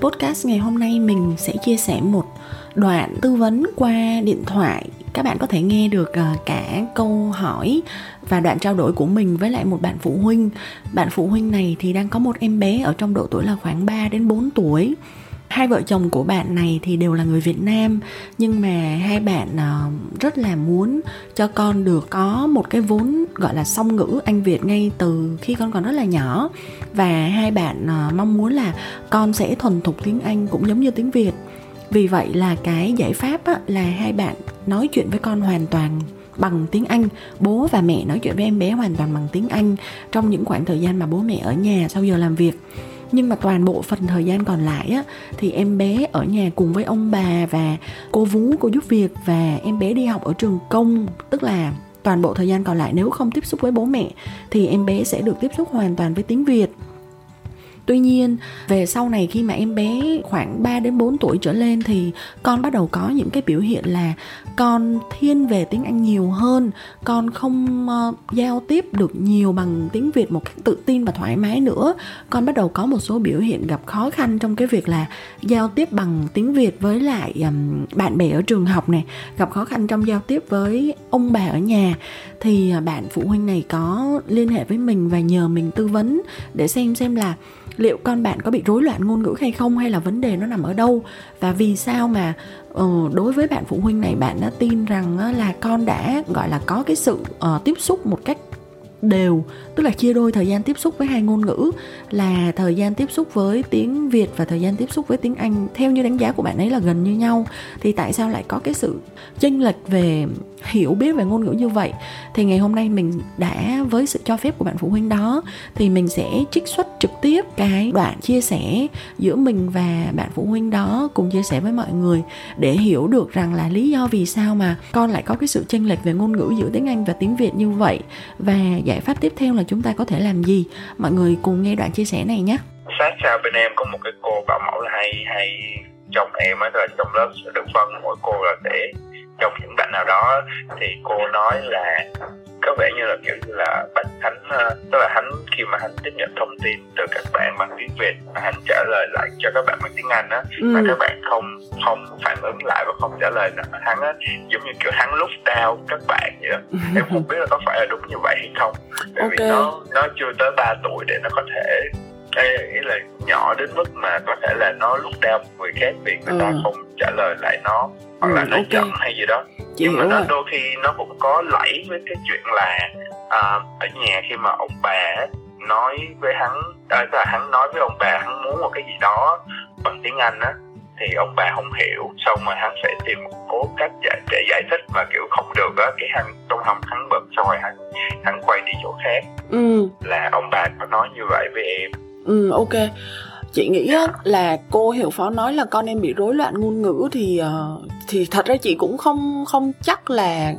Podcast ngày hôm nay mình sẽ chia sẻ một đoạn tư vấn qua điện thoại các bạn có thể nghe được ờ, cả câu hỏi và đoạn trao đổi của mình với lại một bạn phụ huynh. Bạn phụ huynh này thì đang có một em bé ở trong độ tuổi là khoảng 3 đến 4 tuổi hai vợ chồng của bạn này thì đều là người Việt Nam, nhưng mà hai bạn ờ, rất là muốn cho con được có một cái vốn gọi là song ngữ Anh Việt ngay từ khi con còn rất là nhỏ. Và hai bạn uh, mong muốn là con sẽ thuần thục tiếng Anh cũng giống như tiếng Việt. Vì vậy là cái giải pháp á, là hai bạn nói chuyện với con hoàn toàn bằng tiếng Anh. Bố và mẹ nói chuyện với em bé hoàn toàn bằng tiếng Anh trong những khoảng thời gian mà bố mẹ ở nhà sau giờ làm việc. Nhưng mà toàn bộ phần thời gian còn lại á thì em bé ở nhà cùng với ông bà và cô vú cô giúp việc và em bé đi học ở trường công. Tức là toàn bộ thời gian còn lại. Nếu không tiếp xúc với bố mẹ, thì em bé sẽ được tiếp xúc hoàn toàn với tiếng Việt. Tuy nhiên, về sau này khi mà em bé khoảng 3 đến 4 tuổi trở lên thì con bắt đầu có những cái biểu hiện là con thiên về tiếng Anh nhiều hơn, con không uh, giao tiếp được nhiều bằng tiếng Việt một cách tự tin và thoải mái nữa. Con bắt đầu có một số biểu hiện gặp khó khăn trong cái việc là giao tiếp bằng tiếng Việt với lại um, bạn bè ở trường học này, gặp khó khăn trong giao tiếp với ông bà ở nhà thì ờ, bạn phụ huynh này có liên hệ với mình và nhờ mình tư vấn để xem xem là liệu con bạn có bị rối loạn ngôn ngữ hay không hay là vấn đề nó nằm ở đâu? Và vì sao mà uh, đối với bạn phụ huynh này bạn đã tin rằng uh, là con đã gọi là có cái sự uh, tiếp xúc một cách đều, tức là chia đôi thời gian tiếp xúc với hai ngôn ngữ là thời gian tiếp xúc với tiếng Việt và thời gian tiếp xúc với tiếng Anh. Theo như đánh giá của bạn ấy là gần như nhau. Thì tại sao lại có cái sự chênh lệch về hiểu biết về ngôn ngữ như vậy? Thì ngày hôm nay mình đã với sự cho phép của bạn phụ huynh đó, thì mình sẽ trích xuất trực tiếp cái đoạn chia sẻ giữa mình và bạn phụ huynh đó cùng chia sẻ với mọi người để hiểu được rằng là lý do vì sao mà con lại có cái sự chênh lệch về ngôn ngữ giữa tiếng Anh và tiếng Việt như vậy. Và giải pháp tiếp theo là chúng ta có thể làm gì? Mọi người cùng nghe đoạn chia sẻ này nhé. Sát sao bên em có một cái cô bảo mẫu là hay hay trong em ấy là trong lớp được phân, mỗi cô là để trong những bạn nào đó, thì cô nói là có vẻ như là kiểu như là bạn hắn ờ, tức là hắn khi mà hắn tiếp nhận thông tin từ các bạn bằng tiếng việt mà hắn trả lời lại cho các bạn bằng tiếng anh á ừ. và các bạn không không phản ứng lại và không trả lời hắn á giống như kiểu hắn lúc down các bạn vậy đó em không biết là có phải là đúng như vậy hay không bởi okay. vì nó nó chưa tới 3 tuổi để nó có thể ý là nhỏ đến mức mà có thể là nó lúc đau người khác vì người ừ. ta không trả lời lại nó hoặc ừ, là nó okay. giận hay gì đó nhưng mà nó đôi khi nó cũng có lẫy với cái chuyện là à, ở nhà khi mà ông bà nói với hắn à, là hắn nói với ông bà hắn muốn một cái gì đó bằng tiếng anh á thì ông bà không hiểu xong rồi hắn sẽ tìm một cố cách giải, để giải thích mà kiểu không được á cái hắn trong hông hắn bực xong rồi hắn hắn quay đi chỗ khác. Ừ. là ông bà có nói như vậy với em. Ừ ok chị nghĩ là cô hiểu phó nói là con em bị rối loạn ngôn ngữ thì uh, thì thật ra chị cũng không không chắc là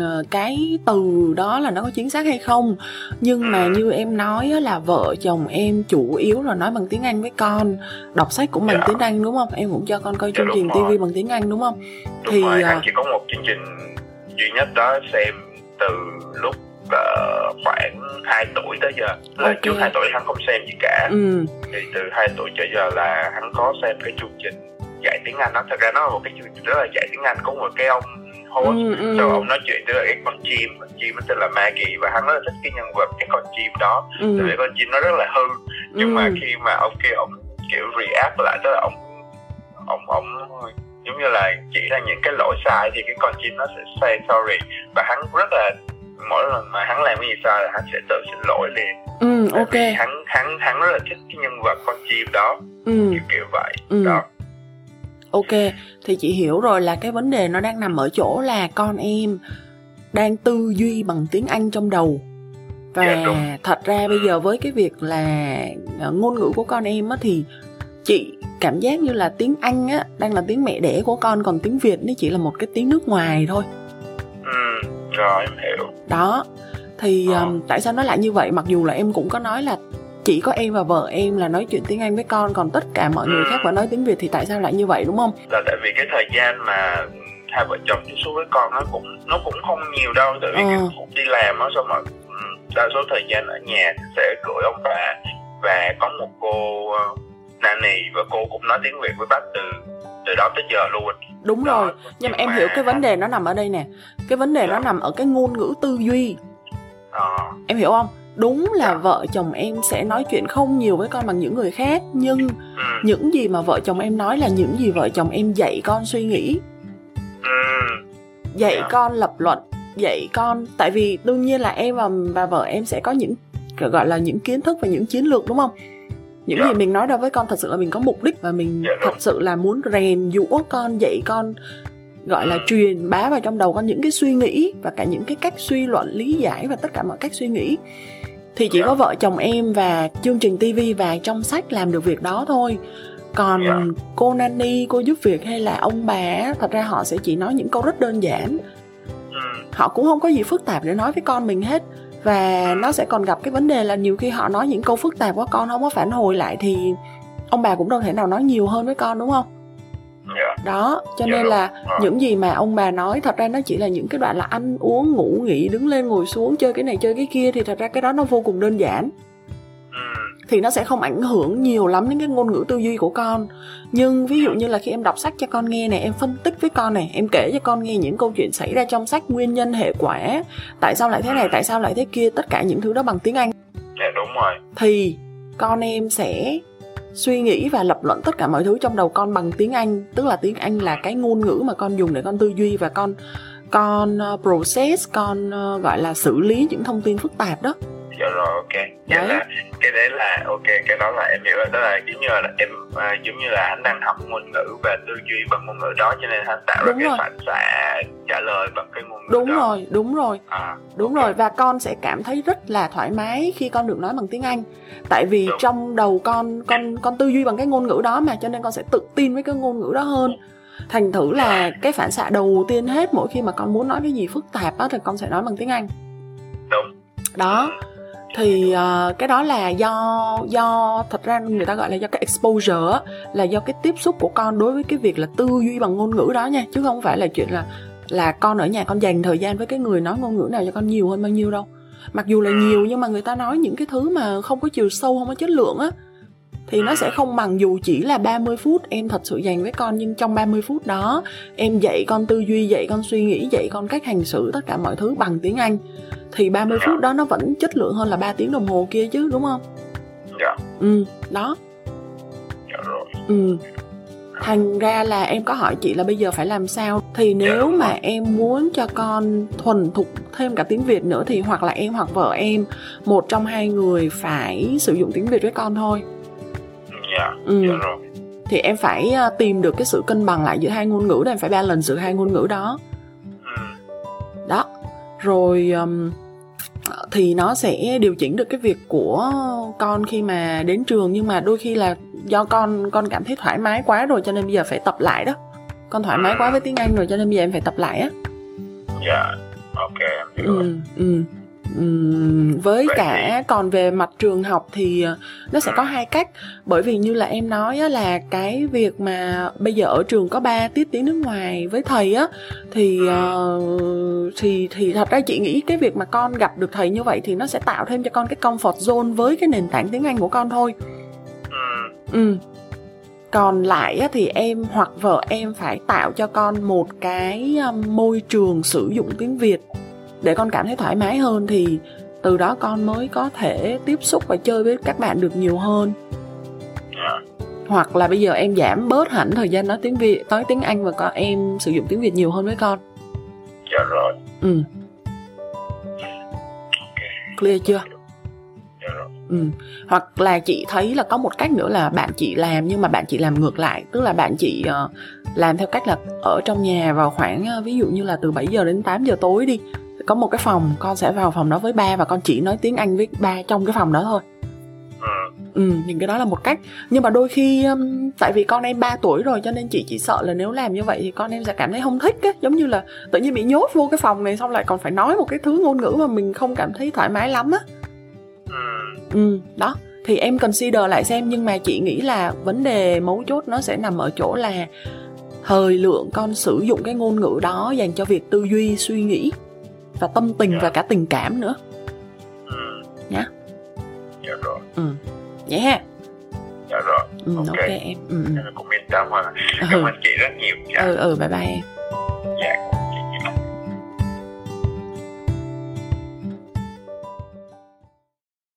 ờ, cái từ đó là nó có chính xác hay không. Nhưng mà như em nói là vợ chồng em chủ yếu là nói bằng tiếng anh với con. Đọc sách cũng bằng dạ. tiếng anh đúng không? Em cũng cho con coi dạ, chương trình tv bằng tiếng anh đúng không? Đúng thì rồi, uh, chỉ có một chương trình duy nhất đó xem từ lúc uh, khoảng 2 tuổi tới giờ là okay. trước 2 tuổi hắn không xem gì cả ừ. thì từ 2 tuổi trở giờ là hắn có xem cái chương trình dạy tiếng Anh đó thật ra nó là một cái chương trình rất là dạy tiếng Anh có một cái ông host ừ, ừ. rồi ông nói chuyện với cái con chim con chim nó tên là Maggie và hắn rất là thích cái nhân vật cái con chim đó ừ. tại vì con chim nó rất là hư nhưng ừ. mà khi mà ông kia ông kiểu react lại tức là ông ông ông giống như là chỉ ra những cái lỗi sai thì cái con chim nó sẽ say sorry và hắn rất là mỗi lần mà hắn làm cái gì sai là hắn sẽ tự xin lỗi liền. Ừ ok vì hắn hắn hắn rất là thích cái nhân vật con chim đó. Ừ. kiểu kiểu vậy. Ừ. đó. Ok thì chị hiểu rồi là cái vấn đề nó đang nằm ở chỗ là con em đang tư duy bằng tiếng anh trong đầu. Và Dạ, đúng. thật ra bây giờ với cái việc là ờ, ngôn ngữ của con em á thì chị cảm giác như là tiếng Anh á đang là tiếng mẹ đẻ của con còn tiếng Việt nó chỉ là một cái tiếng nước ngoài thôi rồi em hiểu đó thì Ờ. um, tại sao nó lại như vậy mặc dù là em cũng có nói là chỉ có em và vợ em là nói chuyện tiếng Anh với con còn tất cả mọi người Ừ. khác vẫn nói tiếng Việt thì tại sao lại như vậy đúng không là tại vì cái thời gian mà hai vợ chồng tiếp xúc với con nó cũng nó cũng không nhiều đâu tại vì Ờ. kiểu cũng đi làm á xong rồi ừ, đa số thời gian ở nhà sẽ gửi ông bà và có một cô uh, nanny và cô cũng nói tiếng việt với bác từ từ đó tới giờ luôn. Đúng Đó, rồi. nhưng mà em hiểu cái vấn đề nó nằm ở đây nè. Cái vấn đề nó Dạ. nằm ở cái ngôn ngữ tư duy. Ờ, em hiểu không? Đúng là Dạ. vợ chồng em sẽ nói chuyện không nhiều với con bằng những người khác nhưng ừ, những gì mà vợ chồng em nói là những gì vợ chồng em dạy con suy nghĩ. Ừ, dạy Dạ. con lập luận dạy con tại vì đương nhiên là em và, và vợ em sẽ có những gọi là những kiến thức và những chiến lược đúng không những Dạ. gì mình nói ra với con thật sự là mình có mục đích và mình Dạ, đúng. thật sự là muốn rèn giũa con dạy con gọi là truyền bá vào trong đầu con những cái suy nghĩ và cả những cái cách suy luận lý giải và tất cả mọi cách suy nghĩ thì chỉ Dạ. có vợ chồng em và chương trình tivi và trong sách làm được việc đó thôi còn Dạ. cô nanny cô giúp việc hay là ông bà thật ra họ sẽ chỉ nói những câu rất đơn giản ừ, họ cũng không có gì phức tạp để nói với con mình hết và nó sẽ còn gặp cái vấn đề là nhiều khi họ nói những câu phức tạp quá con không có phản hồi lại thì ông bà cũng đâu thể nào nói nhiều hơn với con đúng không? Dạ, đó cho Dạ nên là Ờ. những gì mà ông bà nói thật ra nó chỉ là những cái đoạn là ăn uống ngủ nghỉ đứng lên ngồi xuống chơi cái này chơi cái kia thì thật ra cái đó nó vô cùng đơn giản thì nó sẽ không ảnh hưởng nhiều lắm đến cái ngôn ngữ tư duy của con. Nhưng ví dụ như là khi em đọc sách cho con nghe này em phân tích với con này em kể cho con nghe những câu chuyện xảy ra trong sách nguyên nhân hệ quả tại sao lại thế này tại sao lại thế kia tất cả những thứ đó bằng tiếng anh. Dạ đúng rồi. Thì con em sẽ suy nghĩ và lập luận tất cả mọi thứ trong đầu con bằng tiếng Anh, tức là tiếng Anh là cái ngôn ngữ mà con dùng để con tư duy và con con uh, process, con uh, gọi là xử lý những thông tin phức tạp đó. Dạ rồi ok dạ là cái đấy là ok cái đó là em hiểu rồi đó là giống như là em à, giống như là anh đang học ngôn ngữ và tư duy bằng ngôn ngữ đó cho nên anh tạo ra Đúng cái rồi. phản xạ trả lời bằng cái ngôn ngữ Đúng đó rồi, đúng rồi. à, Đúng ok. rồi và con sẽ cảm thấy rất là thoải mái khi con được nói bằng tiếng Anh. Tại vì Đúng. trong đầu con con con tư duy bằng cái ngôn ngữ đó mà cho nên con sẽ tự tin với cái ngôn ngữ đó hơn. Thành thử là cái phản xạ đầu tiên hết mỗi khi mà con muốn nói cái gì phức tạp á thì con sẽ nói bằng tiếng Anh. đúng Đó. Thì ờ, cái đó là do do thật ra người ta gọi là do cái exposure á, là do cái tiếp xúc của con đối với cái việc là tư duy bằng ngôn ngữ đó nha. Chứ không phải là chuyện là là con ở nhà con dành thời gian với cái người nói ngôn ngữ nào cho con nhiều hơn bao nhiêu đâu. Mặc dù là nhiều nhưng mà người ta nói những cái thứ mà không có chiều sâu không có chất lượng á thì nó sẽ không bằng dù chỉ là 30 phút. Em thật sự dành với con nhưng trong 30 phút đó em dạy con tư duy dạy con suy nghĩ dạy con cách hành xử tất cả mọi thứ bằng tiếng Anh. Thì 30 phút đó nó vẫn chất lượng hơn là 3 tiếng đồng hồ kia chứ đúng không? dạ. Ừ, đó. dạ rồi. Ừ. Thành ra là em có hỏi chị là bây giờ phải làm sao? Thì nếu mà em muốn cho con thuần thục thêm cả tiếng Việt nữa Thì hoặc là em hoặc vợ em Một trong hai người phải sử dụng tiếng Việt với con thôi dạ Ừ. dạ rồi. Thì em phải ờ, tìm được cái sự cân bằng lại giữa hai ngôn ngữ đó Em phải balance giữa hai ngôn ngữ đó. Ừ. đó. Rồi um, thì nó sẽ điều chỉnh được cái việc của con khi mà đến trường nhưng mà đôi khi là do con con cảm thấy thoải mái quá rồi cho nên bây giờ phải tập lại đó. Con thoải mái quá với tiếng anh rồi cho nên bây giờ em phải tập lại á. Dạ ok em hiểu rồi. ừ, với cả còn về mặt trường học thì ờ, nó sẽ có hai cách. Bởi vì như là em nói á, là cái việc mà bây giờ ở trường có 3 tiết tiếng nước ngoài với thầy á thì ờ, thì thì thật ra chị nghĩ cái việc mà con gặp được thầy như vậy thì nó sẽ tạo thêm cho con cái comfort zone với cái nền tảng tiếng Anh của con thôi. Ừ. Còn lại á, thì em hoặc vợ em phải tạo cho con một cái môi trường sử dụng tiếng Việt để con cảm thấy thoải mái hơn thì từ đó con mới có thể tiếp xúc và chơi với các bạn được nhiều hơn. Hoặc là bây giờ em giảm bớt hẳn thời gian nói tiếng Việt, nói tiếng Anh và con em sử dụng tiếng Việt nhiều hơn với con. dạ rồi Ừ. Clear chưa? dạ rồi Ừ. Hoặc là chị thấy là có một cách nữa là bạn chị làm nhưng mà bạn chị làm ngược lại, tức là bạn chị ờ, làm theo cách là ở trong nhà vào khoảng ờ, ví dụ như là từ 7 giờ đến 8 giờ tối đi có một cái phòng con sẽ vào phòng đó với ba và con chỉ nói tiếng anh với ba trong cái phòng đó thôi. Ừ ừ những cái đó là một cách. Nhưng mà đôi khi um, tại vì con em 3 tuổi rồi cho nên chị chỉ sợ là nếu làm như vậy thì con em sẽ cảm thấy không thích á. Giống như là tự nhiên bị nhốt vô cái phòng này xong lại còn phải nói một cái thứ ngôn ngữ mà mình không cảm thấy thoải mái lắm á. Ừ ừ đó. Thì em consider lại xem nhưng mà chị nghĩ là vấn đề mấu chốt nó sẽ nằm ở chỗ là thời lượng con sử dụng cái ngôn ngữ đó dành cho việc tư duy suy nghĩ và tâm tình Dạ. và cả tình cảm nữa. Ừ. Nhá. Dạ rồi. Ừ. Vậy ha. Dạ rồi. Ừ, ok, em. Ừ, ừ. Cũng yên tâm ha. Cảm ừ ơn chị rất nhiều. Dạ. Ừ ừ bye bye em. Dạ